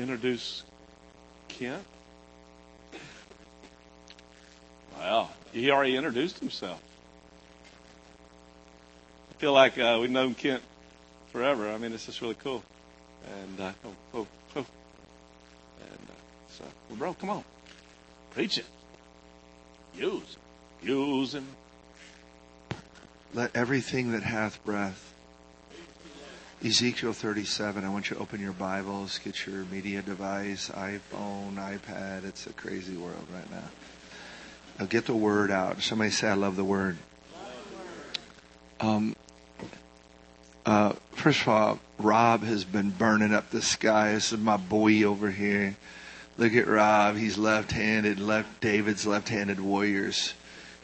introduce Ken? Well, he already introduced himself. I feel like uh, we've known Ken forever. I mean, it's just really cool. And uh, oh, oh, oh. And uh, so, well, bro, come on, preach it. Use, use him. Let everything that hath breath. Ezekiel 37. I want you to open your Bibles, get your media device, iPhone, iPad. It's a crazy world right now. Now get the word out. Somebody say, I love the word. Um, uh, first of all, Rob has been burning up the sky. This is my boy over here. Look at Rob. He's left-handed. Left David's left-handed warriors.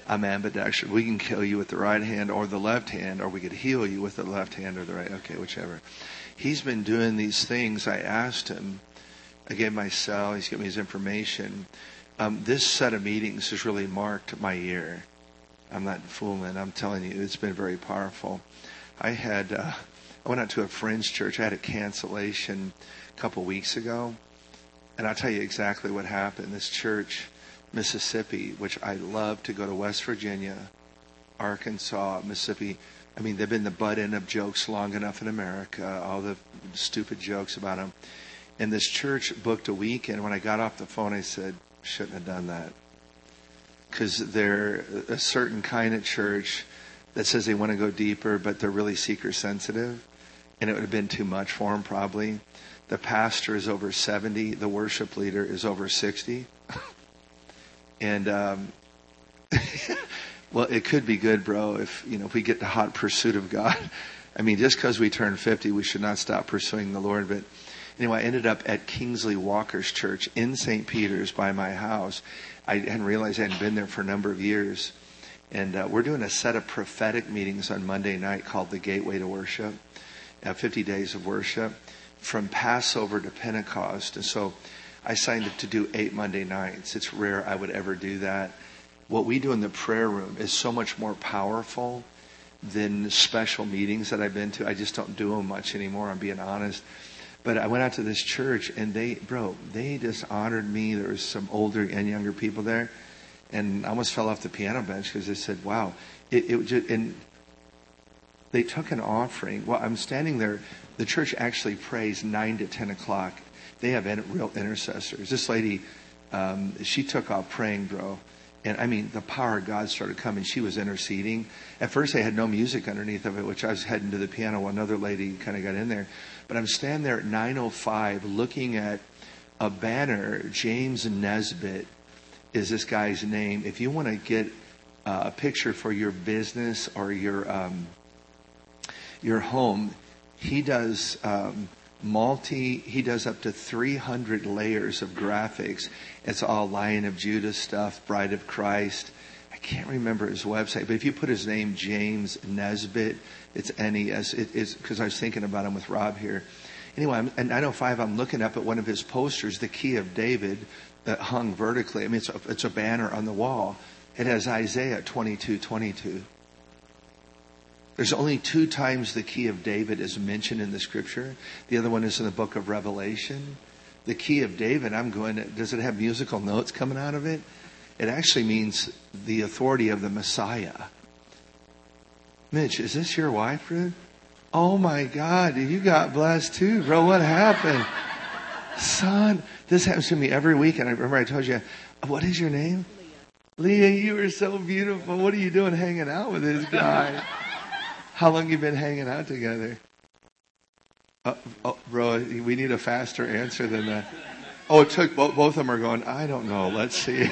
I'm ambidextrous. We can kill you with the right hand or the left hand, or we could heal you with the left hand or the right. Okay, whichever. He's been doing these things. I asked him. I gave my cell. He's given me his information. Um, this set of meetings has really marked my year. I'm not fooling. I'm telling you, it's been very powerful. I had uh, I went out to a friend's church. I had a cancellation a couple weeks ago, and I'll tell you exactly what happened. This church Mississippi, which I love to go to West Virginia, Arkansas, Mississippi. I mean, they've been the butt end of jokes long enough in America, all the stupid jokes about them. And this church booked a week, and When I got off the phone, I said, shouldn't have done that. Because they're a certain kind of church that says they want to go deeper, but they're really seeker sensitive. And it would have been too much for them, probably. The pastor is over 70, the worship leader is over 60. And um, well, it could be good, bro, if you know if we get the hot pursuit of God. I mean, just because we turn 50, we should not stop pursuing the Lord. But anyway, I ended up at Kingsley Walker's church in St. Peter's by my house. I hadn't realized I hadn't been there for a number of years. And uh, we're doing a set of prophetic meetings on Monday night called the Gateway to Worship, uh, 50 days of worship from Passover to Pentecost. And so I signed up to do eight Monday nights. It's rare I would ever do that. What we do in the prayer room is so much more powerful than special meetings that I've been to. I just don't do them much anymore. I'm being honest. But I went out to this church and they, bro, they just honored me. There was some older and younger people there, and I almost fell off the piano bench because they said, "Wow!" It, it just, and they took an offering. Well, I'm standing there. The church actually prays nine to ten o'clock they have real intercessors. This lady, um, she took off praying, bro. And I mean, the power of God started coming. She was interceding. At first, they had no music underneath of it, which I was heading to the piano. One other lady kind of got in there. But I'm standing there at 9.05 looking at a banner. James Nesbitt is this guy's name. If you want to get uh, a picture for your business or your, um, your home, he does um, multi, he does up to 300 layers of graphics. It's all Lion of Judah stuff, Bride of Christ. I can't remember his website, but if you put his name, James Nesbitt, it's N-E-S, it is, cause I was thinking about him with Rob here. Anyway, I'm, at 905, I'm looking up at one of his posters, the Key of David, that hung vertically. I mean, it's a, it's a banner on the wall. It has Isaiah 22, 22. There's only two times the key of David is mentioned in the scripture. The other one is in the book of Revelation. The key of David, I'm going, to, does it have musical notes coming out of it? It actually means the authority of the Messiah. Mitch, is this your wife, Ruth? Oh my God, you got blessed too, bro. What happened? Son, this happens to me every week. And I remember I told you, what is your name? Leah, Leah you are so beautiful. What are you doing hanging out with this guy? How long you been hanging out together? Uh, oh, bro, we need a faster answer than that. Oh, it took both, both of them are going. I don't know. Let's see.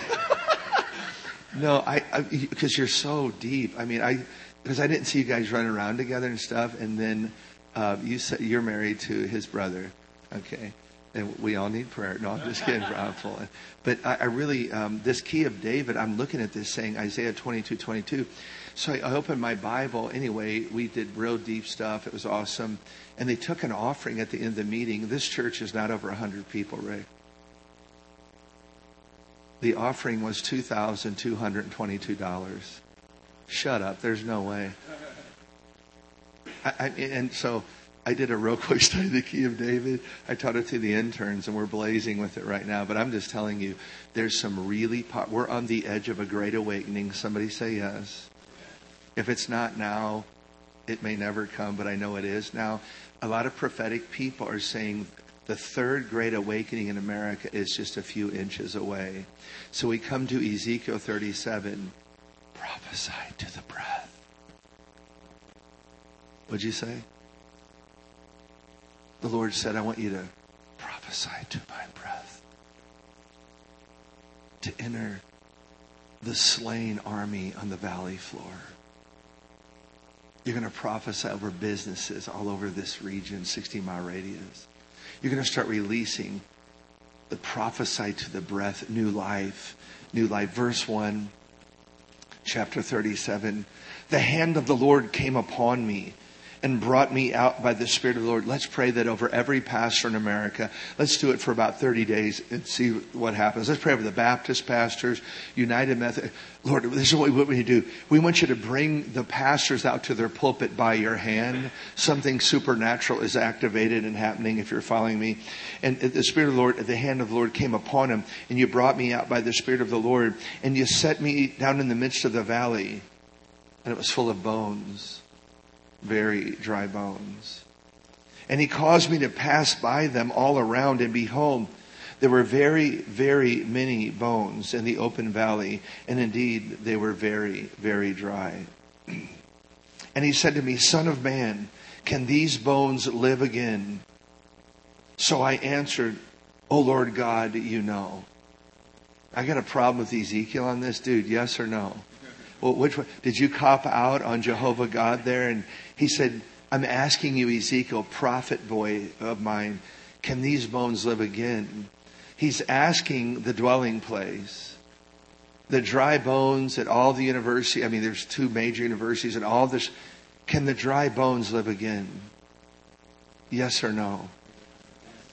no, I because you're so deep. I mean, I because I didn't see you guys running around together and stuff. And then uh, you said you're married to his brother. Okay. And we all need prayer. No, I'm just kidding, Bro. But I, I really, um, this key of David, I'm looking at this saying Isaiah 22, 22. So I opened my Bible. Anyway, we did real deep stuff. It was awesome. And they took an offering at the end of the meeting. This church is not over 100 people, Ray. The offering was $2,222. Shut up. There's no way. I, I, and so I did a real quick study of the key of David. I taught it to the interns, and we're blazing with it right now. But I'm just telling you, there's some really. Po- we're on the edge of a great awakening. Somebody say yes. If it's not now, it may never come, but I know it is now. A lot of prophetic people are saying the third great awakening in America is just a few inches away. So we come to Ezekiel 37 prophesy to the breath. What'd you say? The Lord said, I want you to prophesy to my breath. To enter the slain army on the valley floor. You're going to prophesy over businesses all over this region, 60 mile radius. You're going to start releasing the prophesy to the breath, new life, new life. Verse 1, chapter 37. The hand of the Lord came upon me and brought me out by the Spirit of the Lord. Let's pray that over every pastor in America. Let's do it for about 30 days and see what happens. Let's pray over the Baptist pastors, United Methodist. Lord, this is what we want you to do. We want you to bring the pastors out to their pulpit by your hand. Something supernatural is activated and happening if you're following me. And the Spirit of the Lord, the hand of the Lord came upon him, and you brought me out by the Spirit of the Lord, and you set me down in the midst of the valley, and it was full of bones very dry bones. And he caused me to pass by them all around, and behold, there were very, very many bones in the open valley, and indeed they were very, very dry. And he said to me, Son of man, can these bones live again? So I answered, O Lord God, you know. I got a problem with Ezekiel on this, dude. Yes or no? Well, which one? Did you cop out on Jehovah God there? And he said, I'm asking you, Ezekiel, prophet boy of mine, can these bones live again? He's asking the dwelling place. The dry bones at all the university, I mean, there's two major universities and all this. Can the dry bones live again? Yes or no?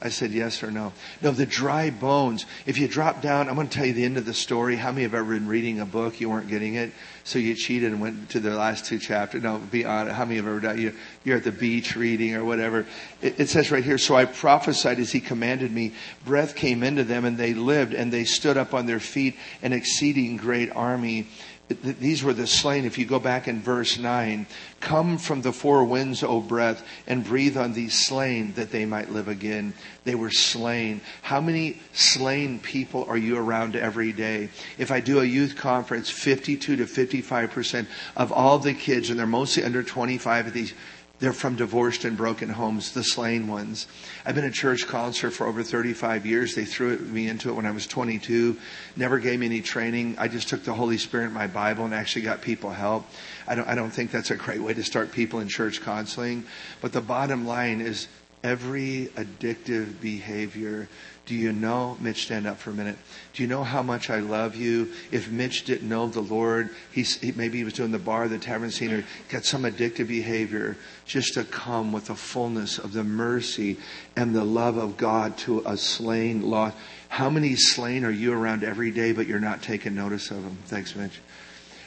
I said yes or no. No, the dry bones. If you drop down, I'm going to tell you the end of the story. How many have ever been reading a book, you weren't getting it, so you cheated and went to the last two chapters? No, be honest. How many have ever done you, You're at the beach reading or whatever. It, it says right here, so I prophesied as he commanded me. Breath came into them and they lived and they stood up on their feet, an exceeding great army these were the slain. If you go back in verse 9, come from the four winds, O breath, and breathe on these slain that they might live again. They were slain. How many slain people are you around every day? If I do a youth conference, 52 to 55% of all the kids, and they're mostly under 25 of these, they're from divorced and broken homes, the slain ones. I've been a church counselor for over 35 years. They threw me into it when I was 22. Never gave me any training. I just took the Holy Spirit in my Bible and actually got people help. I don't, I don't think that's a great way to start people in church counseling. But the bottom line is every addictive behavior do you know, Mitch, stand up for a minute. Do you know how much I love you? If Mitch didn't know the Lord, he's, he, maybe he was doing the bar, the tavern scene, or got some addictive behavior, just to come with the fullness of the mercy and the love of God to a slain, lost. How many slain are you around every day, but you're not taking notice of them? Thanks, Mitch.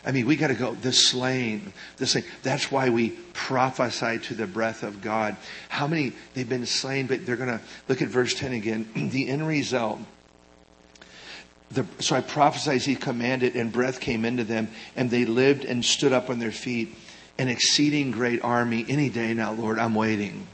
I mean, we got to go, the slain, the slain. That's why we prophesy to the breath of God. How many, they've been slain, but they're going to, look at verse 10 again. the end result, the, so I prophesied he commanded, and breath came into them, and they lived and stood up on their feet. An exceeding great army. Any day now, Lord, I'm waiting.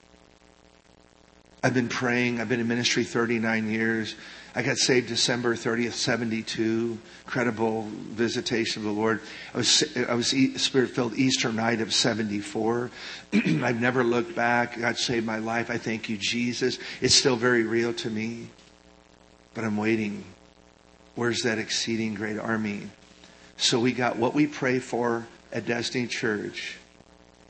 I've been praying. I've been in ministry 39 years. I got saved December 30th, 72. Credible visitation of the Lord. I was, I was spirit filled Easter night of 74. I've never looked back. God saved my life. I thank you, Jesus. It's still very real to me. But I'm waiting. Where's that exceeding great army? So we got what we pray for at Destiny Church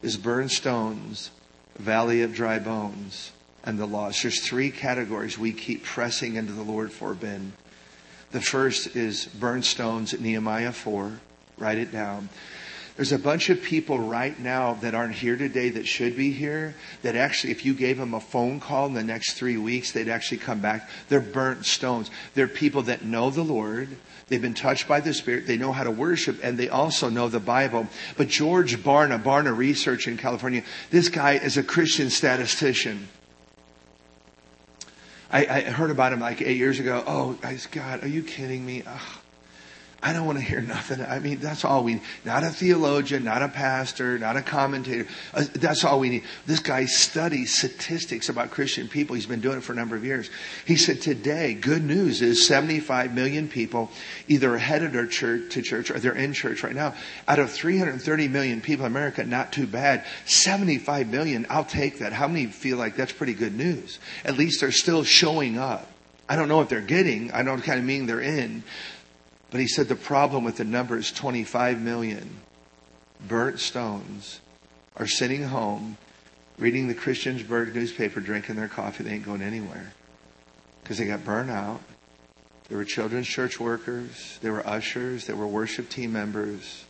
is burned stones, valley of dry bones and the laws. There's three categories we keep pressing into the Lord for, Ben. The first is burned stones at Nehemiah 4. Write it down. There's a bunch of people right now that aren't here today that should be here that actually, if you gave them a phone call in the next three weeks, they'd actually come back. They're burnt stones. They're people that know the Lord. They've been touched by the Spirit. They know how to worship and they also know the Bible. But George Barna, Barna Research in California, this guy is a Christian statistician. I, I heard about him like eight years ago. Oh, I, God, are you kidding me? Ugh. I don't want to hear nothing. I mean, that's all we need. Not a theologian, not a pastor, not a commentator. Uh, that's all we need. This guy studies statistics about Christian people. He's been doing it for a number of years. He said today, good news is 75 million people either are headed or church, to church or they're in church right now. Out of 330 million people in America, not too bad. 75 million, I'll take that. How many feel like that's pretty good news? At least they're still showing up. I don't know what they're getting. I don't kind of mean they're in. But he said the problem with the number is 25 million burnt stones are sitting home reading the Christiansburg newspaper, drinking their coffee. They ain't going anywhere because they got burnt out. There were children's church workers. There were ushers. There were worship team members.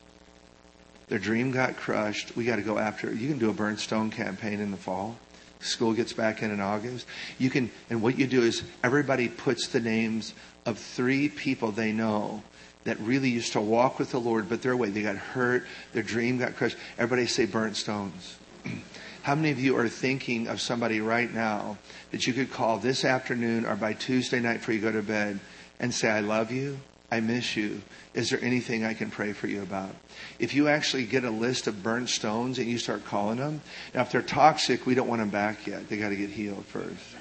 Their dream got crushed. We got to go after it. You can do a burnt stone campaign in the fall. School gets back in in August. You can, and what you do is everybody puts the names of three people they know that really used to walk with the Lord, but their way, they got hurt, their dream got crushed. Everybody say burnt stones. How many of you are thinking of somebody right now that you could call this afternoon or by Tuesday night before you go to bed and say, I love you, I miss you. Is there anything I can pray for you about? If you actually get a list of burnt stones and you start calling them, now if they're toxic, we don't want them back yet. They got to get healed first.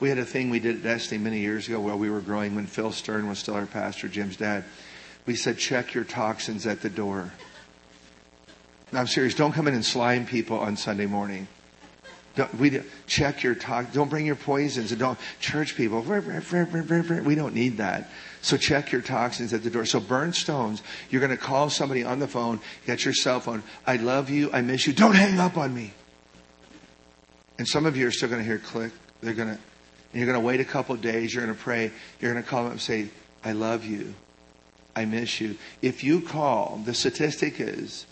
We had a thing we did at Destiny many years ago while we were growing when Phil Stern was still our pastor, Jim's dad. We said, check your toxins at the door. Now, I'm serious. Don't come in and slime people on Sunday morning. Don't, we check your talk. Don't bring your poisons and don't church people. We don't need that. So check your toxins at the door. So burn stones. You're going to call somebody on the phone. Get your cell phone. I love you. I miss you. Don't hang up on me. And some of you are still going to hear click. They're going to you're going to wait a couple days. You're going to pray. You're going to call them and say, I love you. I miss you. If you call, the statistic is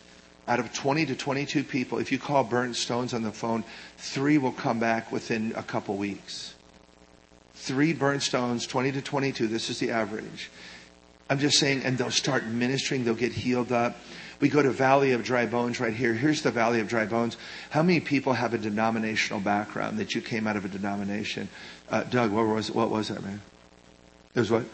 out of 20 to 22 people, if you call burnt stones on the phone, three will come back within a couple weeks. Three burnt stones, 20 to 22. This is the average. I'm just saying, and they'll start ministering. They'll get healed up. We go to Valley of Dry Bones right here. Here's the Valley of Dry Bones. How many people have a denominational background that you came out of a denomination? Uh, Doug, what was what was that, man? It was what?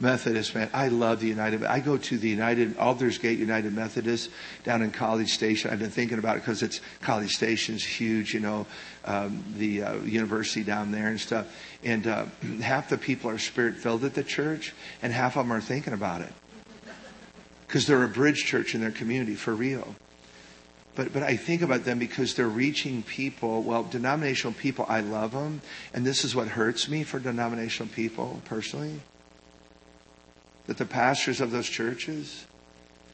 Methodist, man. I love the United. I go to the United Aldersgate United Methodist down in College Station. I've been thinking about it because it's College Station's huge, you know, um, the uh, university down there and stuff. And uh, half the people are spirit filled at the church, and half of them are thinking about it because they're a bridge church in their community for real. But, but I think about them because they're reaching people. Well, denominational people, I love them. And this is what hurts me for denominational people personally. That the pastors of those churches,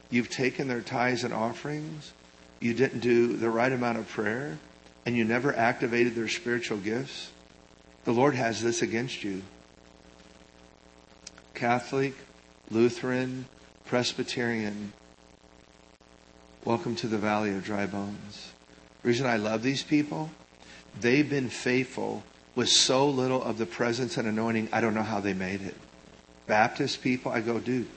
you've taken their tithes and offerings, you didn't do the right amount of prayer, and you never activated their spiritual gifts. The Lord has this against you. Catholic, Lutheran, Presbyterian, welcome to the valley of dry bones. The reason I love these people, they've been faithful with so little of the presence and anointing, I don't know how they made it. Baptist people, I go, dude,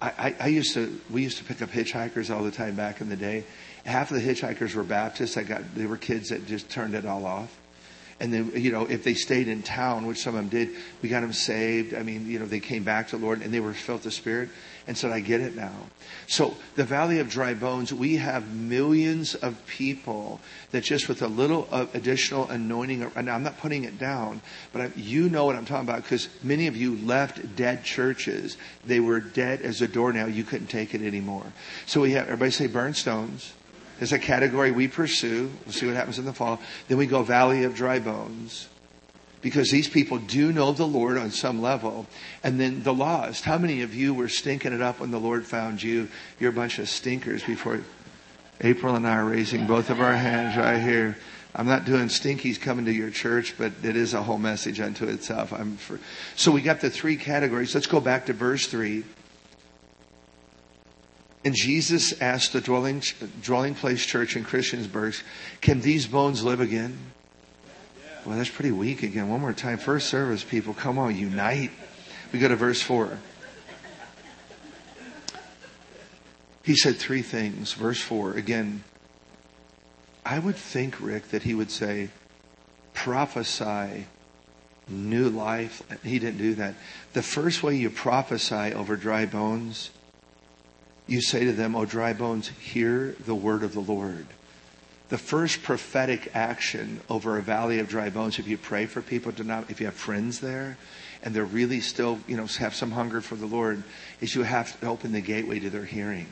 I, I, used to, we used to pick up hitchhikers all the time back in the day. Half of the hitchhikers were Baptists. I got, they were kids that just turned it all off. And then, you know, if they stayed in town, which some of them did, we got them saved. I mean, you know, they came back to the Lord and they were filled the Spirit and said, I get it now. So the Valley of Dry Bones, we have millions of people that just with a little additional anointing, and I'm not putting it down, but I, you know what I'm talking about because many of you left dead churches. They were dead as a doornail. You couldn't take it anymore. So we have, everybody say burn stones. There's a category we pursue. We'll see what happens in the fall. Then we go Valley of Dry Bones because these people do know the Lord on some level. And then the lost. How many of you were stinking it up when the Lord found you? You're a bunch of stinkers before. April and I are raising both of our hands right here. I'm not doing stinkies coming to your church, but it is a whole message unto itself. I'm for, so we got the three categories. Let's go back to verse three. And Jesus asked the dwelling, dwelling place church in Christiansburg, can these bones live again? Well, that's pretty weak again. One more time. First service, people, come on, unite. We go to verse 4. He said three things. Verse 4, again, I would think, Rick, that he would say, prophesy new life. He didn't do that. The first way you prophesy over dry bones, you say to them, O dry bones, hear the word of the Lord. The first prophetic action over a valley of dry bones, if you pray for people to not, if you have friends there, and they're really still, you know, have some hunger for the Lord, is you have to open the gateway to their hearing.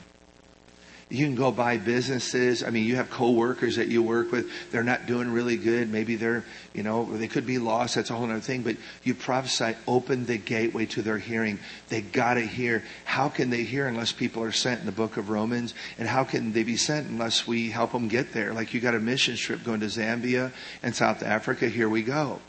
You can go buy businesses. I mean, you have coworkers that you work with. They're not doing really good. Maybe they're, you know, they could be lost. That's a whole other thing. But you prophesy, open the gateway to their hearing. They got to hear. How can they hear unless people are sent in the book of Romans? And how can they be sent unless we help them get there? Like you got a mission trip going to Zambia and South Africa. Here we go.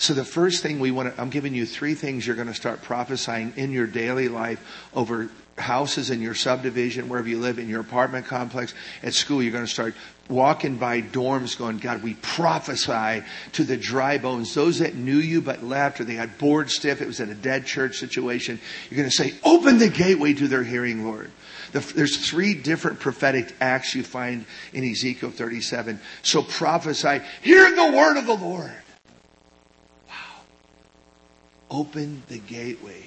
So the first thing we want to, I'm giving you three things you're going to start prophesying in your daily life over houses in your subdivision, wherever you live, in your apartment complex, at school, you're going to start walking by dorms going, God, we prophesy to the dry bones, those that knew you but left, or they got bored stiff, it was in a dead church situation. You're going to say, open the gateway to their hearing, Lord. The, there's three different prophetic acts you find in Ezekiel 37. So prophesy, hear the word of the Lord. Open the gateway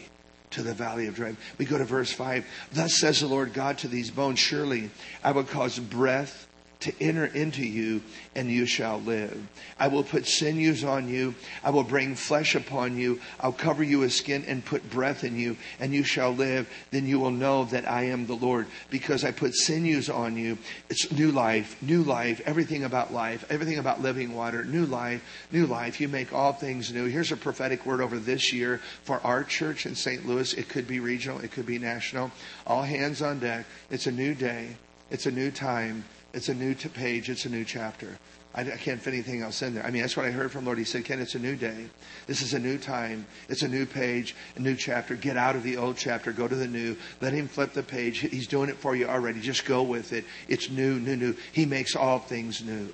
to the valley of dry. We go to verse 5. Thus says the Lord God to these bones, surely I will cause breath to enter into you, and you shall live. I will put sinews on you. I will bring flesh upon you. I'll cover you with skin and put breath in you, and you shall live. Then you will know that I am the Lord, because I put sinews on you. It's new life, new life, everything about life, everything about living water, new life, new life. You make all things new. Here's a prophetic word over this year for our church in St. Louis. It could be regional, it could be national. All hands on deck. It's a new day. It's a new time. It's a new page. It's a new chapter. I, I, can't fit anything else in there. I mean, that's what I heard from Lord. He said, Ken, it's a new day. This is a new time. It's a new page, a new chapter. Get out of the old chapter. Go to the new. Let him flip the page. He's doing it for you already. Just go with it. It's new, new, new. He makes all things new.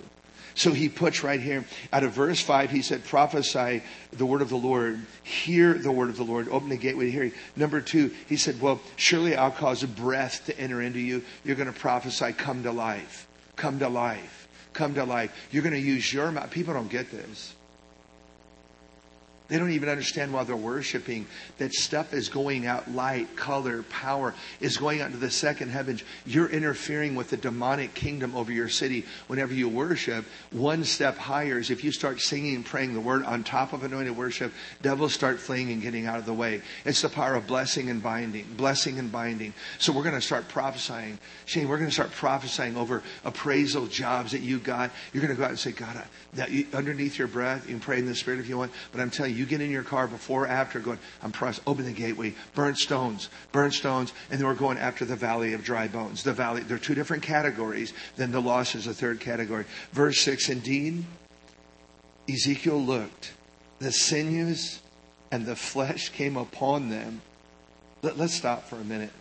So he puts right here, out of verse 5, he said, prophesy the word of the Lord. Hear the word of the Lord. Open the gateway to hearing. Number two, he said, well, surely I'll cause a breath to enter into you. You're going to prophesy, come to life come to life. Come to life. You're going to use your mouth. People don't get this. They don't even understand while they're worshiping that stuff is going out light, color, power is going out into the second heavens. You're interfering with the demonic kingdom over your city whenever you worship. One step higher is if you start singing and praying the word on top of anointed worship, devils start fleeing and getting out of the way. It's the power of blessing and binding, blessing and binding. So we're going to start prophesying. Shane, we're going to start prophesying over appraisal jobs that you got. You're going to go out and say, God, that you, underneath your breath, you can pray in the spirit if you want, but I'm telling you, you get in your car before or after going, I'm pressed, open the gateway, burn stones, burn stones, and then we're going after the valley of dry bones. The valley, there are two different categories, then the loss is a third category. Verse 6, indeed, Ezekiel looked, the sinews and the flesh came upon them. Let, us stop for a minute.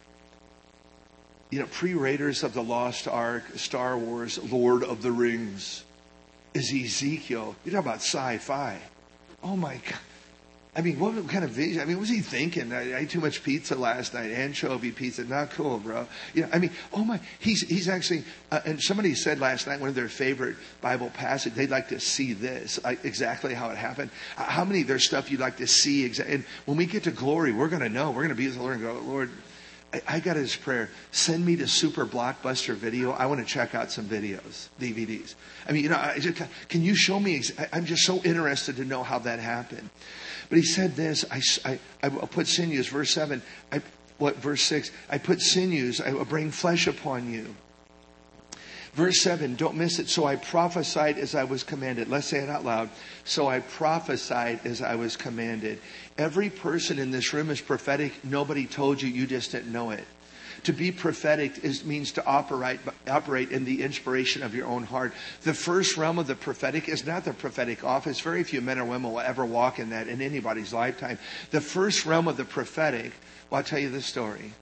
You know, pre Raiders of the Lost Ark, Star Wars, Lord of the Rings is Ezekiel. You talk about sci fi. Oh my God. I mean, what kind of vision? I mean, what was he thinking? I, I ate too much pizza last night, anchovy pizza. Not cool, bro. You know, I mean, oh my, he's he's actually. Uh, and somebody said last night one of their favorite Bible passage. They'd like to see this like, exactly how it happened. Uh, how many there's stuff you'd like to see? Exa- and when we get to glory, we're going to know. We're going to be with the Lord and go, Lord. I, I got his prayer. Send me to Super Blockbuster Video. I want to check out some videos, DVDs. I mean, you know, I just, can you show me? I'm just so interested to know how that happened. But he said this, I, I, I put sinews, verse 7, I, what, verse 6, I put sinews, I will bring flesh upon you. Verse 7, don't miss it. So I prophesied as I was commanded. Let's say it out loud. So I prophesied as I was commanded. Every person in this room is prophetic. Nobody told you, you just didn't know it. To be prophetic is, means to operate, operate in the inspiration of your own heart. The first realm of the prophetic is not the prophetic office. Very few men or women will ever walk in that in anybody's lifetime. The first realm of the prophetic, well, I'll tell you the story.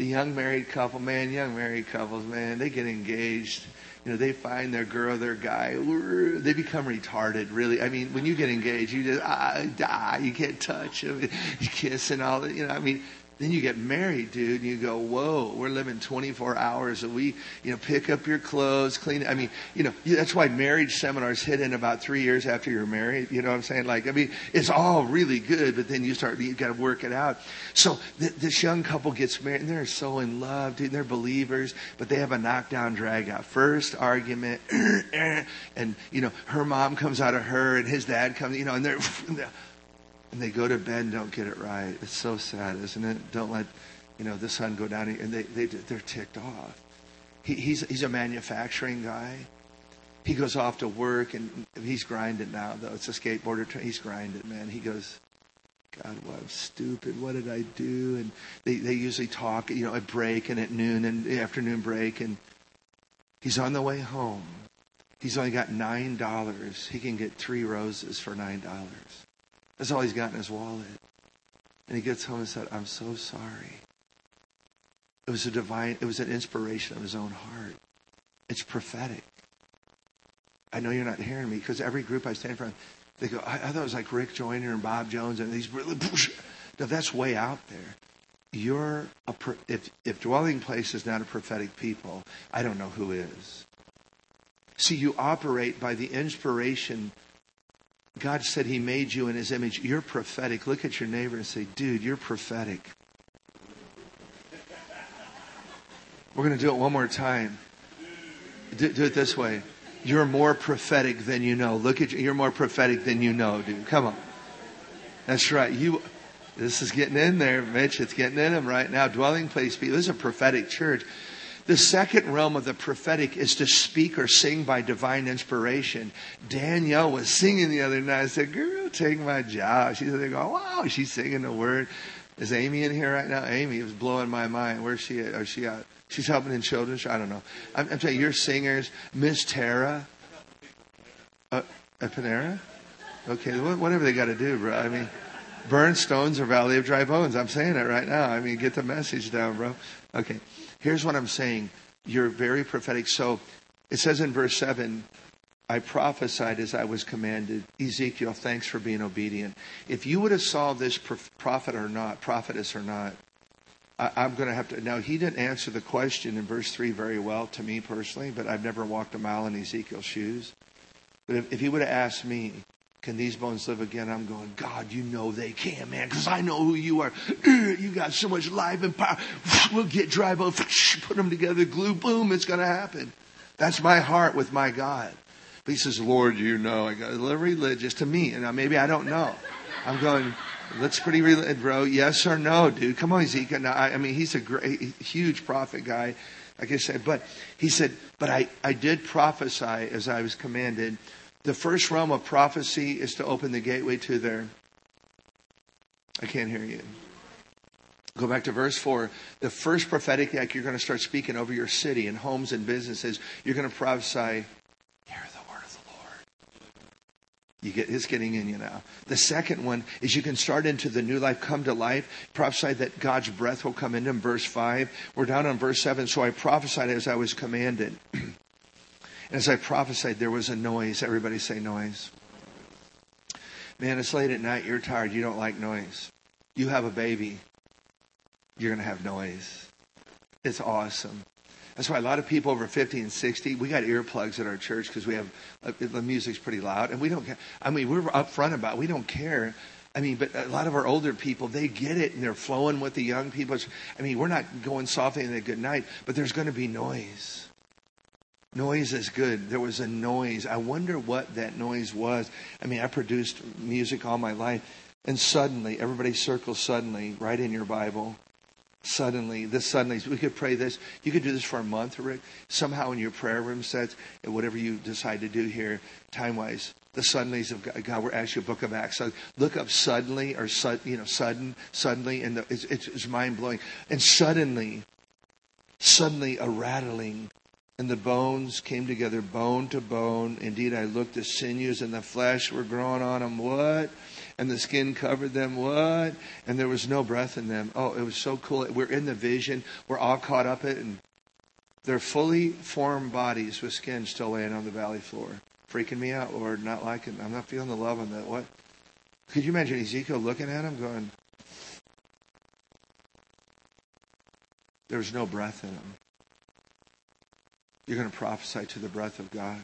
the young married couple, man, young married couples, man, they get engaged. You know, they find their girl, their guy. They become retarded, really. I mean, when you get engaged, you just ah, die. You can't touch them. You kiss and all that. You know, I mean, then you get married, dude, and you go, whoa, we're living 24 hours a week. You know, pick up your clothes, clean. I mean, you know, that's why marriage seminars hit in about three years after you're married. You know what I'm saying? Like, I mean, it's all really good, but then you start, you got to work it out. So th- this young couple gets married, and they're so in love, dude. They're believers, but they have a knockdown, drag out. First argument, and, you know, her mom comes out of her, and his dad comes, you know, and they're, and they go to bed and don't get it right. It's so sad, isn't it? Don't let you know the sun go down, and they they they're ticked off. He, he's he's a manufacturing guy. He goes off to work and he's grinding now. Though it's a skateboarder, he's grinding, man. He goes, God, what I'm stupid. What did I do? And they they usually talk, you know, at break and at noon and afternoon break, and he's on the way home. He's only got nine dollars. He can get three roses for nine dollars. That's all he's got in his wallet. And he gets home and said, I'm so sorry. It was a divine, it was an inspiration of his own heart. It's prophetic. I know you're not hearing me because every group I stand in front, they go, I, I thought it was like Rick Joyner and Bob Jones and these really, no, that's way out there. You're a, if, if dwelling place is not a prophetic people, I don't know who is. See, you operate by the inspiration God said He made you in His image. You're prophetic. Look at your neighbor and say, dude, you're prophetic. We're going to do it one more time. Do, do, it this way. You're more prophetic than you know. Look at you. You're more prophetic than you know, dude. Come on. That's right. You. This is getting in there, Mitch. It's getting in them right now. Dwelling place people. This is a prophetic church. The second realm of the prophetic is to speak or sing by divine inspiration. Danielle was singing the other night. I said, Girl, take my job. She's there going, Wow, she's singing the word. Is Amy in here right now? Amy was blowing my mind. Where's she at? She out? She's helping in children's. I don't know. I'm, I'm telling you, you're singers. Miss Tara. Uh, at Panera? Okay, whatever they got to do, bro. I mean, burn stones or valley of dry bones. I'm saying it right now. I mean, get the message down, bro. Okay. Here's what I'm saying. You're very prophetic. So it says in verse 7, I prophesied as I was commanded. Ezekiel, thanks for being obedient. If you would have saw this prophet or not, prophetess or not, I, am going to have to. Now, he didn't answer the question in verse 3 very well to me personally, but I've never walked a mile in Ezekiel's shoes. But if, if he would have asked me, can these bones live again? I'm going, God, you know they can, man, because I know who you are. You got so much life and power. We'll get dry bones, put them together, glue, boom, it's going to happen. That's my heart with my God. But he says, Lord, you know. I got a little religious to me. And maybe I don't know. I'm going, that's pretty religious, bro. Yes or no, dude? Come on, Ezekiel. I, I mean, he's a great, huge prophet guy, like I said. But he said, but I, I did prophesy as I was commanded the first realm of prophecy is to open the gateway to their. I can't hear you. Go back to verse 4. The first prophetic act you're going to start speaking over your city and homes and businesses. You're going to prophesy, Hear the word of the Lord. You get it's getting in you now. The second one is you can start into the new life, come to life, prophesy that God's breath will come into him. verse 5. We're down on verse 7. So I prophesied as I was commanded. As I prophesied, there was a noise. Everybody say noise. Man, it's late at night. You're tired. You don't like noise. You have a baby. You're going to have noise. It's awesome. That's why a lot of people over 50 and 60, we got earplugs at our church because we have uh, the music's pretty loud, and we don't. Care. I mean, we're upfront about. It. We don't care. I mean, but a lot of our older people, they get it, and they're flowing with the young people. I mean, we're not going softly in a good night, but there's going to be noise. Noise is good. There was a noise. I wonder what that noise was. I mean, I produced music all my life. And suddenly, everybody circles suddenly right in your Bible. Suddenly, this suddenly, we could pray this. You could do this for a month, Rick. Somehow in your prayer room sets, and whatever you decide to do here, time wise, the suddenlies of God. God we're actually a book of Acts. So look up suddenly or you know, sudden, suddenly, and it's, it's, it's mind blowing. And suddenly, suddenly a rattling and the bones came together bone to bone. Indeed, I looked, the sinews and the flesh were growing on them. What? and the skin covered them. What? And there was no breath in them. Oh, it was so cool. We're in the vision. We're all caught up in it. And they're fully formed bodies with skin still laying on the valley floor. Freaking me out, Lord. Not liking I'm not feeling the love on that. What? Could you imagine Ezekiel looking at him going, There's no breath in him. You're going to prophesy to the breath of God.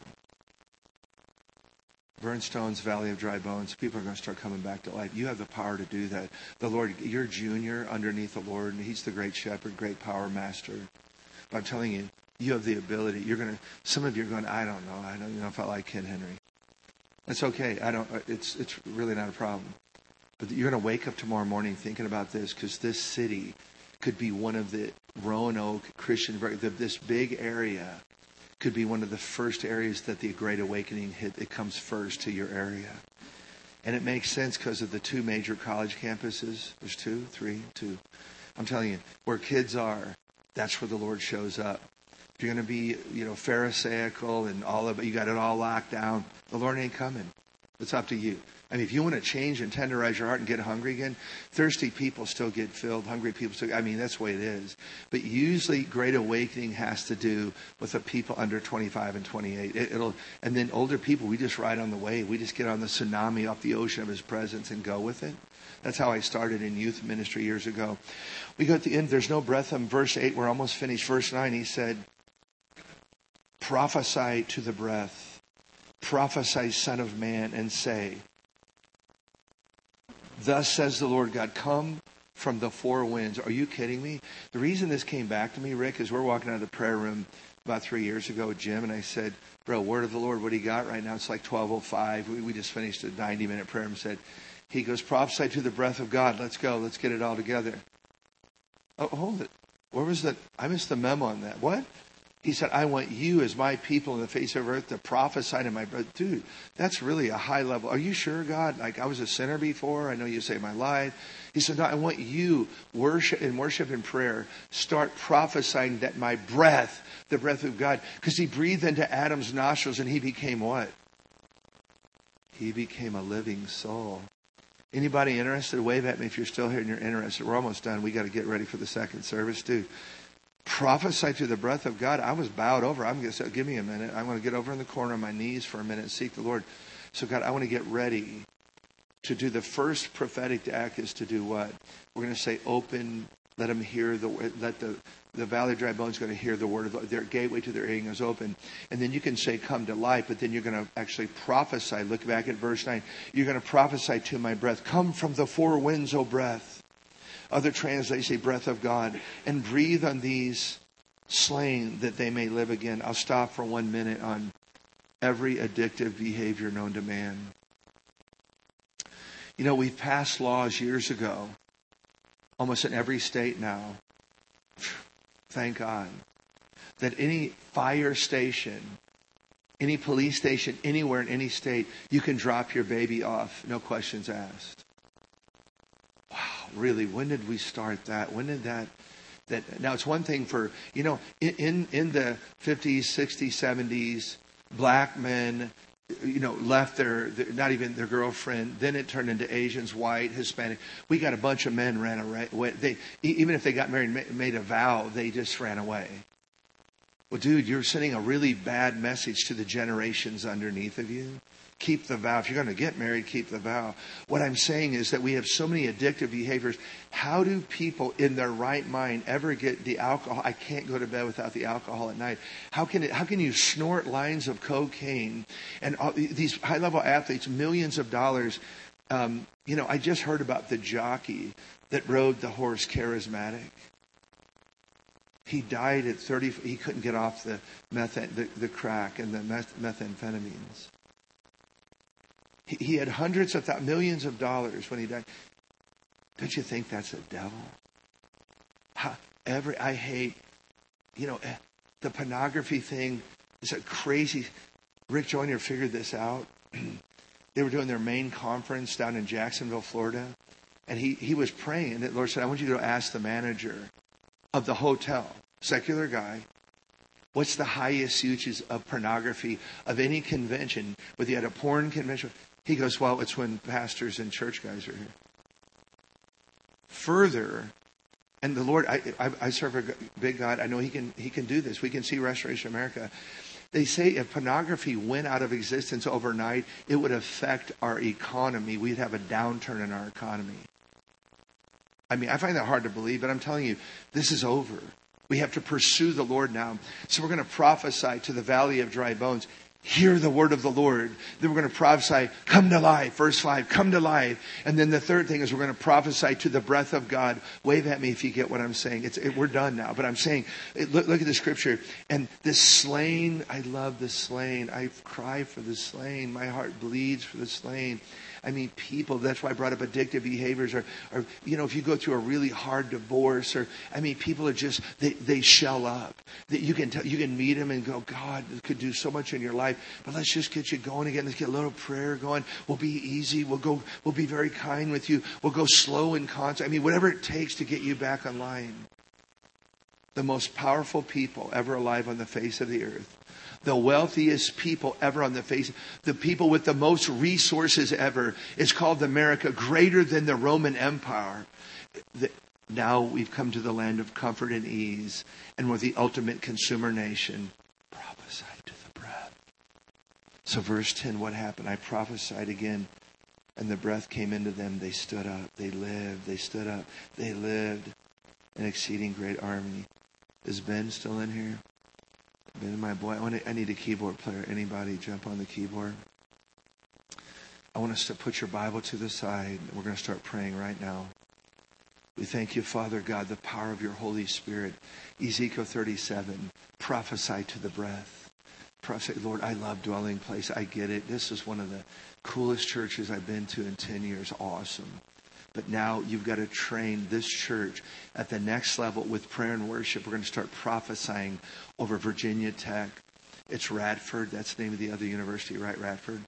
Burnstone's Valley of Dry Bones. People are going to start coming back to life. You have the power to do that. The Lord, you're junior underneath the Lord, and He's the great shepherd, great power master. But I'm telling you, you have the ability. You're going to. Some of you are going. I don't know. I don't know if I like Ken Henry. That's okay. I don't. It's it's really not a problem. But you're going to wake up tomorrow morning thinking about this because this city could be one of the Roanoke Christian, this big area could be one of the first areas that the Great Awakening hit. It comes first to your area. And it makes sense because of the two major college campuses. There's two, three, two. I'm telling you, where kids are, that's where the Lord shows up. If you're going to be, you know, Pharisaical and all of it, you got it all locked down, the Lord ain't coming. It's up to you. I mean, if you want to change and tenderize your heart and get hungry again, thirsty people still get filled. Hungry people still, I mean, that's the way it is. But usually, great awakening has to do with the people under 25 and 28. It, will and then older people, we just ride on the wave. We just get on the tsunami off the ocean of His presence and go with it. That's how I started in youth ministry years ago. We go at the end. There's no breath. In verse 8, we're almost finished. Verse 9, he said, Prophesy to the breath. Prophesy, Son of Man, and say, Thus says the Lord God, come from the four winds. Are you kidding me? The reason this came back to me, Rick, is we're walking out of the prayer room about three years ago Jim, and I said, Bro, word of the Lord, what do you got right now? It's like 12.05. We, we just finished a 90 minute prayer and said, He goes, prophesy to the breath of God. Let's go. Let's get it all together. Oh, hold it. Where was that? I missed the memo on that. What? He said, I want you as my people in the face of earth to prophesy to my brother. Dude, that's really a high level. Are you sure, God? Like I was a sinner before. I know you saved my life. He said, No, I want you worship in worship and prayer. Start prophesying that my breath, the breath of God, because he breathed into Adam's nostrils and he became what? He became a living soul. Anybody interested? Wave at me if you're still here and you're interested. We're almost done. We got to get ready for the second service, too prophesy to the breath of God. I was bowed over. I'm going to say, give me a minute. I'm going to get over in the corner on my knees for a minute and seek the Lord. So, God, I want to get ready to do the first prophetic act is to do what? We're going to say, open, let them hear the, let the, the valley of dry bones going to hear the word of the, their gateway to their hearing is open. And then you can say, come to life, but then you're going to actually prophesy. Look back at verse 9. You're going to prophesy to my breath. Come from the four winds, O breath other translations say breath of God. And breathe on these slain that they may live again. I'll stop for one minute on every addictive behavior known to man. You know, we passed laws years ago, almost in every state now. Thank God. That any fire station, any police station, anywhere in any state, you can drop your baby off, no questions asked really, when did we start that? When did that? That now it's one thing for you know in in the 50s, 60s, 70s, black men you know, left their, not even their girlfriend. Then it turned into Asians, white, Hispanic. We got a bunch of men ran away. They even if they got married, made a vow, they just ran away. Well, dude, you're sending a really bad message to the generations underneath of you keep the vow. If you're going to get married, keep the vow. What I'm saying is that we have so many addictive behaviors. How do people in their right mind ever get the alcohol? I can't go to bed without the alcohol at night. How can it, how can you snort lines of cocaine and all, these high level athletes, millions of dollars? Um, you know, I just heard about the jockey that rode the horse charismatic. He died at 30. He couldn't get off the methane, the, the crack and the meth, methamphetamines. He, had hundreds of millions of dollars when he died. Don't you think that's a devil? Every I hate, you know, eh, the pornography thing is a crazy. Rick Joyner figured this out. they were doing their main conference down in Jacksonville, Florida, and he he was praying, and the Lord said, "I want you to ask the manager of the hotel, secular guy, What's the highest usage of pornography of any convention? Whether you had a porn convention, he goes, well, it's when pastors and church guys are here. Further, and the Lord, I, I, I serve a big God. I know He can He can do this. We can see Restoration America. They say if pornography went out of existence overnight, it would affect our economy. We'd have a downturn in our economy. I mean, I find that hard to believe, but I'm telling you, this is over. We have to pursue the Lord now. So we're going to prophesy to the valley of dry bones hear the word of the Lord. Then we're going to prophesy, come to life. Verse 5, come to life. And then the third thing is we're going to prophesy to the breath of God. Wave at me if you get what I'm saying. It, we're done now. But I'm saying, look, look, at the scripture. And this slain, I love the slain. I cry for the slain. My heart bleeds for the slain. I mean, people, that's why I brought up addictive behaviors or, or, you know, if you go through a really hard divorce or, I mean, people are just, they, they shell up. That you can tell, you can meet them and go, God could do so much in your life, but let's just get you going again. Let's get a little prayer going. We'll be easy. We'll go, we'll be very kind with you. We'll go slow and constant. I mean, whatever it takes to get you back online. The most powerful people ever alive on the face of the earth the wealthiest people ever on the face, the people with the most resources ever. It's called America, greater than the Roman Empire. now we've come to the land of comfort and ease, and we're the ultimate consumer nation. Prophesied to the breath. So, verse 10, what happened? I prophesied again, and the breath came into them. They stood up. They lived. They stood up. They lived an exceeding great army. Is Ben still in here? Ben, my boy, I, want to, I need a keyboard player. Anybody jump on the keyboard? I want us to put your Bible to the side. We're going to start praying right now. We thank you, Father God, the power of your Holy Spirit. Ezekiel 37, prophesy to the breath. Prophesy, Lord, I love dwelling place. I get it. This is one of the coolest churches I've been to in 10 years. Awesome. But now you've got to train this church at the next level with prayer and worship. We're going to start prophesying over Virginia Tech. It's Radford. That's the name of the other university, right? Radford.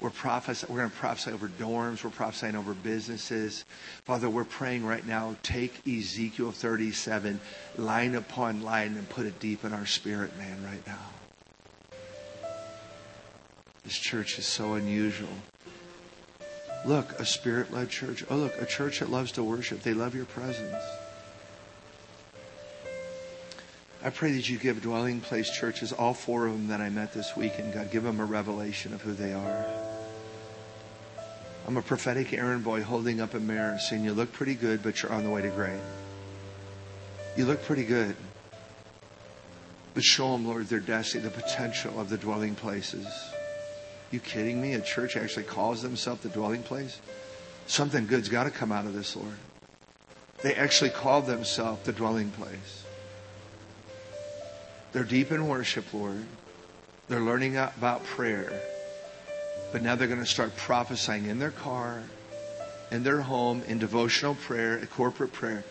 We're prophesying. We're going to prophesy over dorms. We're prophesying over businesses. Father, we're praying right now. Take Ezekiel 37, line upon line, and put it deep in our spirit, man, right now. This church is so unusual. Look, a spirit led church. Oh, look, a church that loves to worship. They love your presence. I pray that you give dwelling place churches, all four of them that I met this week, and God, give them a revelation of who they are. I'm a prophetic errand boy holding up a mirror and saying, You look pretty good, but you're on the way to great. You look pretty good. But show them, Lord, their destiny, the potential of the dwelling places. You kidding me? A church actually calls themselves the dwelling place? Something good's got to come out of this, Lord. They actually call themselves the dwelling place. They're deep in worship, Lord. They're learning about prayer. But now they're going to start prophesying in their car, in their home, in devotional prayer, in corporate prayer.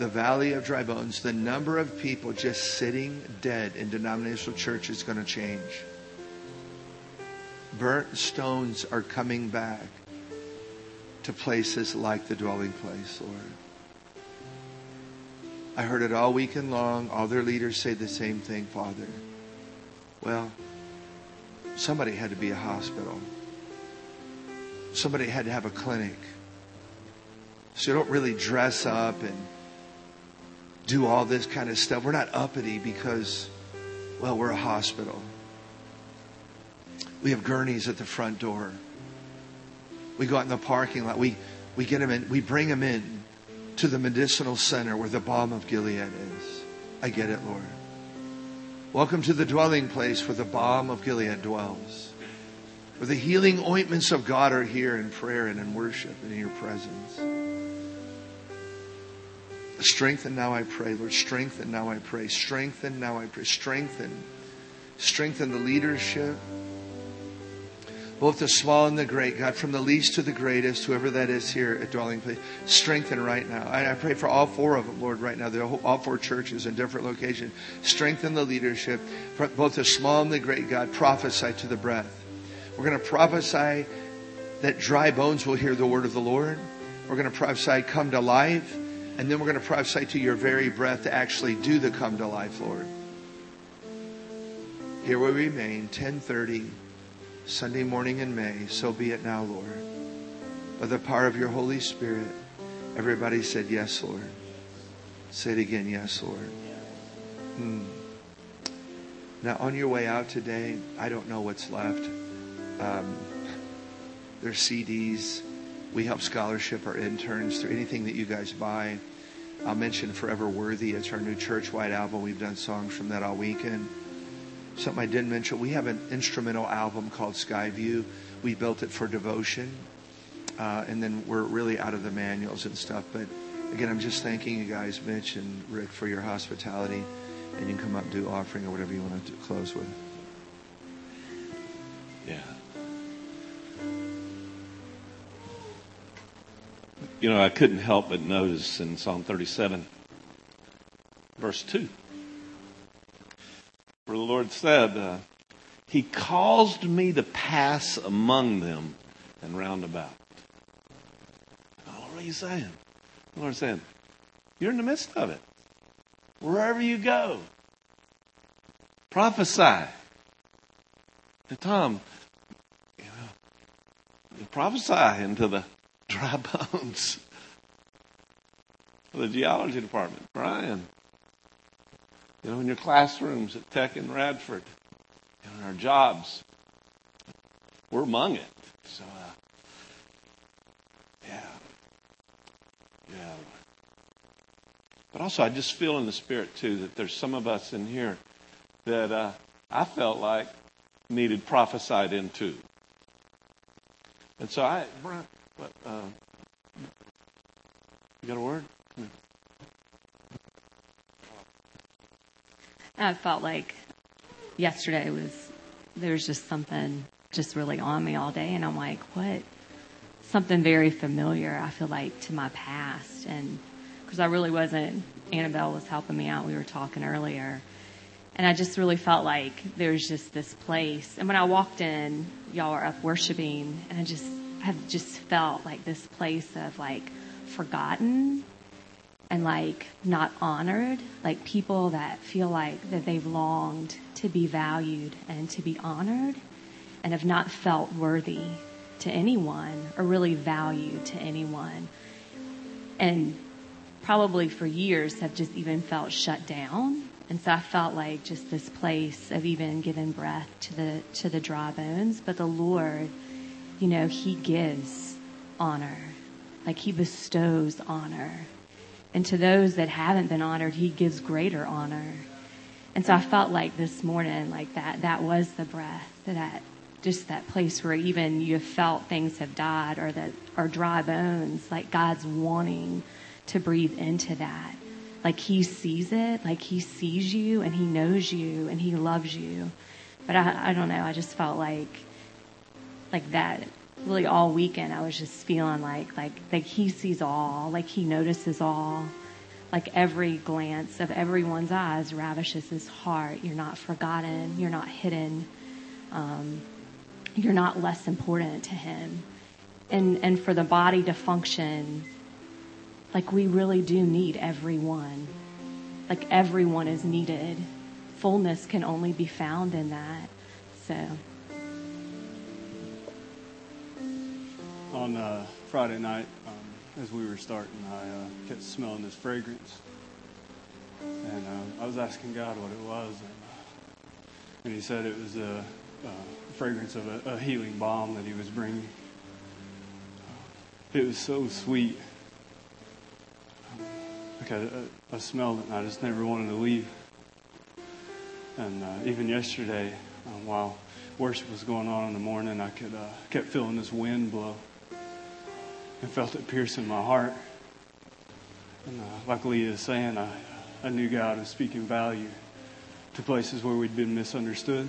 The valley of dry bones, the number of people just sitting dead in denominational church is going to change burnt stones are coming back to places like the dwelling place, Lord. I heard it all weekend long. All their leaders say the same thing, Father. Well, somebody had to be a hospital. Somebody had to have a clinic. So you don't really dress up and do all this kind of stuff. We're not uppity because, well, we're a hospital. We have gurneys at the front door. We go out in the parking lot. We, we get them in. We bring them in to the medicinal center where the balm of Gilead is. I get it, Lord. Welcome to the dwelling place where the balm of Gilead dwells. Where the healing ointments of God are here in prayer and in worship and in your presence. Strengthen now, I pray, Lord. Strengthen now, I pray. Strengthen now, I pray. Strengthen. Strengthen the leadership both the small and the great, God, from the least to the greatest, whoever that is here at Dwelling Place, strengthen right now. I, I pray for all four of them, Lord, right now. All four churches in different locations. Strengthen the leadership, both the small and the great, God. Prophesy to the breath. We're going to prophesy that dry bones will hear the word of the Lord. We're going to prophesy come to life. And then we're going to prophesy to your very breath to actually do the come to life, Lord. Here we remain, 1030, Sunday morning in May. So be it now, Lord. By the power of your Holy Spirit, everybody said, Yes, Lord. Say it again, Yes, Lord. Hmm. Now, on your way out today, I don't know what's left. Um, there's CDs. We help scholarship our interns through anything that you guys buy. I'll mention Forever Worthy. It's our new church-wide album. We've done songs from that all weekend. Something I didn't mention, we have an instrumental album called Skyview. We built it for devotion. Uh, and then we're really out of the manuals and stuff. But again, I'm just thanking you guys, Mitch and Rick, for your hospitality and you can come up and do offering or whatever you want to close with. Yeah. You know, I couldn't help but notice in Psalm 37, verse 2, where the Lord said, uh, He caused me to pass among them and round about. What are you saying? The Lord's saying, You're in the midst of it wherever you go. Prophesy. To Tom, you know, prophesy into the dry bones. Of the geology department, Brian. You know, in your classrooms at Tech and Radford, in our jobs, we're among it. So, uh, yeah, yeah. But also, I just feel in the spirit, too, that there's some of us in here that uh, I felt like needed prophesied into. And so I, Brian, what, uh, you got a word? I felt like yesterday was, there was just something just really on me all day. And I'm like, what? Something very familiar, I feel like, to my past. And because I really wasn't. Annabelle was helping me out. We were talking earlier. And I just really felt like there was just this place. And when I walked in, y'all were up worshiping, and I just have just felt like this place of like forgotten and like not honored, like people that feel like that they've longed to be valued and to be honored and have not felt worthy to anyone or really valued to anyone. And probably for years have just even felt shut down. And so I felt like just this place of even giving breath to the to the dry bones. But the Lord, you know, He gives honor. Like He bestows honor. And to those that haven't been honored, He gives greater honor. And so I felt like this morning, like that that was the breath, that just that place where even you have felt things have died or that are dry bones, like God's wanting to breathe into that. Like he sees it, like he sees you and he knows you and he loves you. But I, I don't know, I just felt like, like that really all weekend I was just feeling like, like, like he sees all, like he notices all. Like every glance of everyone's eyes ravishes his heart. You're not forgotten. You're not hidden. Um, you're not less important to him. And, and for the body to function like we really do need everyone. Like everyone is needed. Fullness can only be found in that. So. On uh, Friday night, um, as we were starting, I uh, kept smelling this fragrance. And uh, I was asking God what it was. And, uh, and He said it was a, a fragrance of a, a, healing balm that He was bringing. It was so sweet like I, I smelled it and I just never wanted to leave. And uh, even yesterday, um, while worship was going on in the morning, I could uh, kept feeling this wind blow and felt it piercing my heart. And uh, like Leah is saying, I, I knew God was speaking value to places where we'd been misunderstood,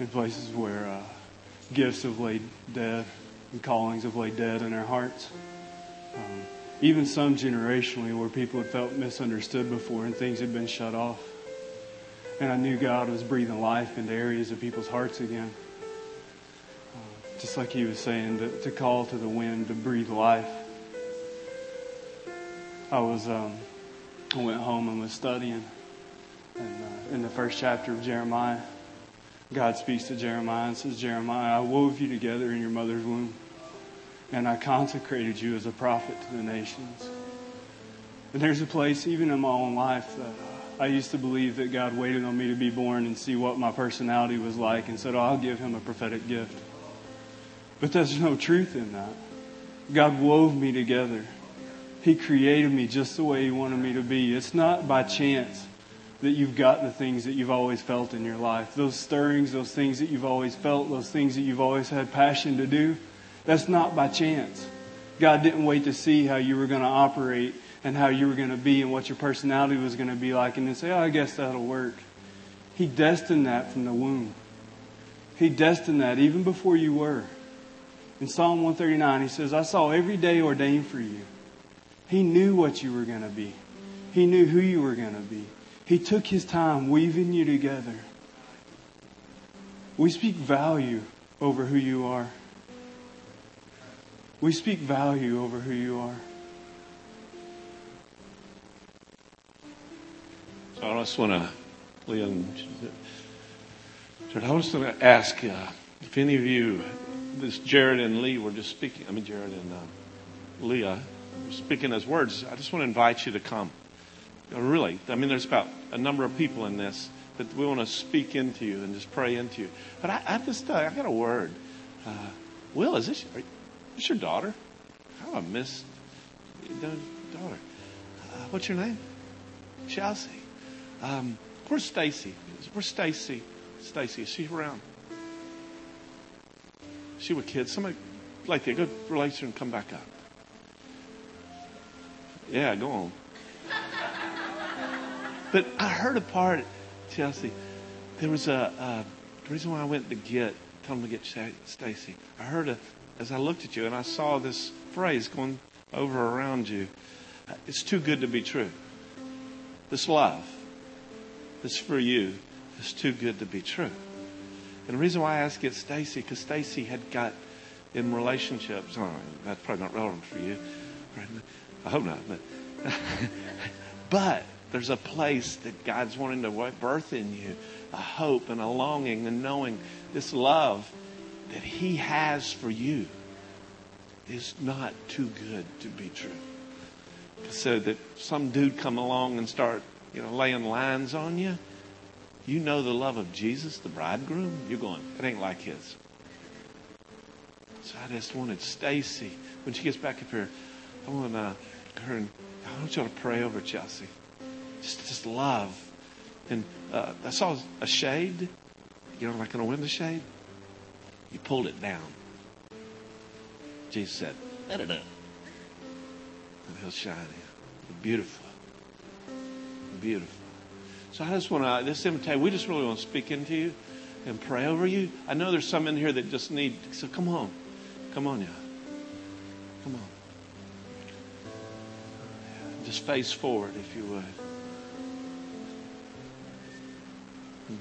in places where uh, gifts have laid dead and callings have laid dead in our hearts. Um, even some generationally where people had felt misunderstood before and things had been shut off. And I knew God was breathing life into areas of people's hearts again. Just like he was saying, to, to, call to the wind to breathe life. I was, um, I went home and was studying. And uh, in the first chapter of Jeremiah, God speaks to Jeremiah and says, Jeremiah, I wove you together in your mother's womb, and I consecrated you as a prophet to the nations. And there's a place, even in my own life, that I used to believe that God waited on me to be born and see what my personality was like and said, oh, I'll give him a prophetic gift. But there's no truth in that. God wove me together. He created me just the way He wanted me to be. It's not by chance that you've got the things that you've always felt in your life. Those stirrings, those things that you've always felt, those things that you've always had passion to do. That's not by chance. God didn't wait to see how you were going to operate and how you were going to be and what your personality was going to be like and then say, oh, I guess that'll work. He destined that from the womb. He destined that even before you were. In Psalm 139, he says, I saw every day ordained for you. He knew what you were going to be. He knew who you were going to be. He took his time weaving you together. We speak value over who you are. We speak value over who you are. So I just want to, Leon, I just want to ask uh, if any of you, this Jared and Lee were just speaking, I mean, Jared and uh, Leah were speaking those words. I just want to invite you to come. Really, I mean, there's about a number of people in this that we want to speak into you and just pray into you. But I, I just, uh, I got a word. Uh, Will, is this, is this your daughter? How I missed daughter. Uh, what's your name? Chelsea. Um, where's Stacy? Where's Stacy? Stacy, is she around? She with kids? Somebody like that. Go relate to her and come back up. Yeah, go on. But I heard a part, Chelsea. There was a, uh, reason why I went to get, tell them to get Stacy. I heard a, as I looked at you and I saw this phrase going over around you. It's too good to be true. This love, this for you, is too good to be true. And the reason why I asked get Stacy, because Stacy had got in relationships. Oh, that's probably not relevant for you. I hope not. But, but there's a place that God's wanting to birth in you a hope and a longing and knowing this love that He has for you is not too good to be true. So that some dude come along and start, you know, laying lines on you, you know the love of Jesus, the bridegroom, you're going, it ain't like his. So I just wanted Stacy, when she gets back up here, I want uh, her and I want y'all to pray over Chelsea just, just love. And uh, I saw a shade, you know, like on a window shade. You pulled it down. Jesus said, let it up. And he'll shine you. Beautiful. Beautiful. So I just want to, this invitation, we just really want to speak into you and pray over you. I know there's some in here that just need, so come on. Come on, yeah. Come on. Just face forward if you would.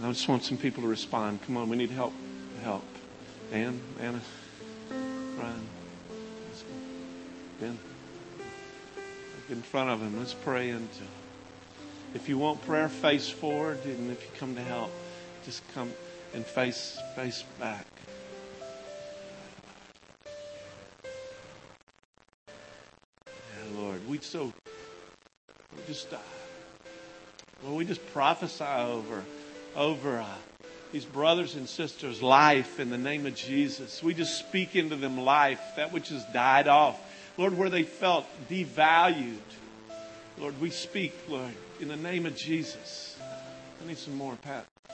I just want some people to respond. Come on, we need help. Help. Ann, Anna, Brian, Ben. In front of him, let's pray into. If you want prayer, face forward, and if you come to help, just come and face face back. Lord, we so we just uh, Lord, we just prophesy over over uh, these brothers and sisters' life in the name of Jesus. We just speak into them life, that which has died off. Lord, where they felt devalued. Lord, we speak, Lord, in the name of Jesus. I need some more, Pat. I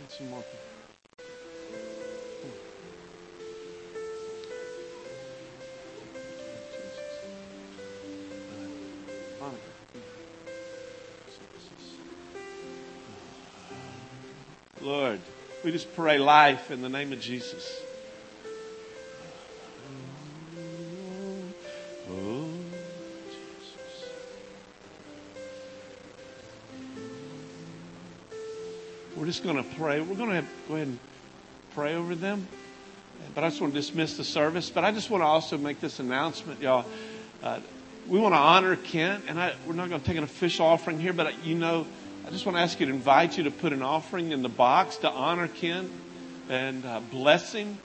need some more. Lord, we just pray life in the name of Jesus. Just going to pray. We're going to go ahead and pray over them. But I just want to dismiss the service. But I just want to also make this announcement, y'all. Uh, we want to honor Ken, and I, we're not going to take an official offering here, but you know, I just want to ask you to invite you to put an offering in the box to honor Ken and uh, bless him.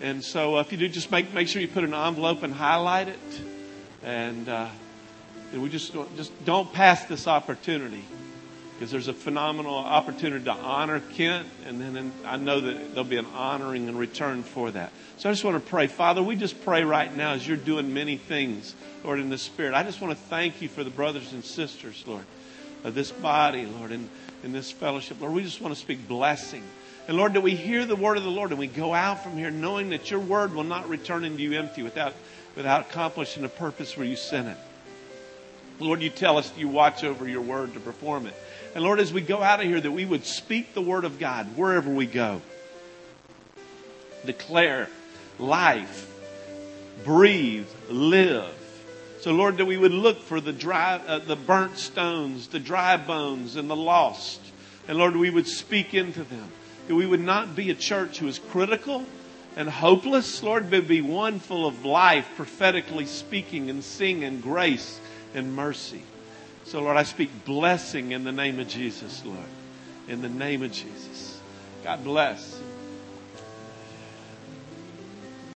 And so, uh, if you do, just make make sure you put an envelope and highlight it, and, uh, and we just just don't pass this opportunity because there's a phenomenal opportunity to honor Ken, and then I know that there'll be an honoring in return for that. So I just want to pray, Father. We just pray right now as you're doing many things, Lord, in the Spirit. I just want to thank you for the brothers and sisters, Lord, of this body, Lord, in, in this fellowship. Lord, we just want to speak blessing. And Lord, that we hear the word of the Lord and we go out from here knowing that your word will not return into you empty without, without accomplishing the purpose where you sent it. Lord, you tell us you watch over your word to perform it. And Lord, as we go out of here, that we would speak the word of God wherever we go. Declare life, breathe, live. So, Lord, that we would look for the dry, uh, the burnt stones, the dry bones, and the lost. And Lord, we would speak into them. That we would not be a church who is critical and hopeless, Lord, but be one full of life, prophetically speaking and singing grace and mercy. So, Lord, I speak blessing in the name of Jesus, Lord. In the name of Jesus. God bless.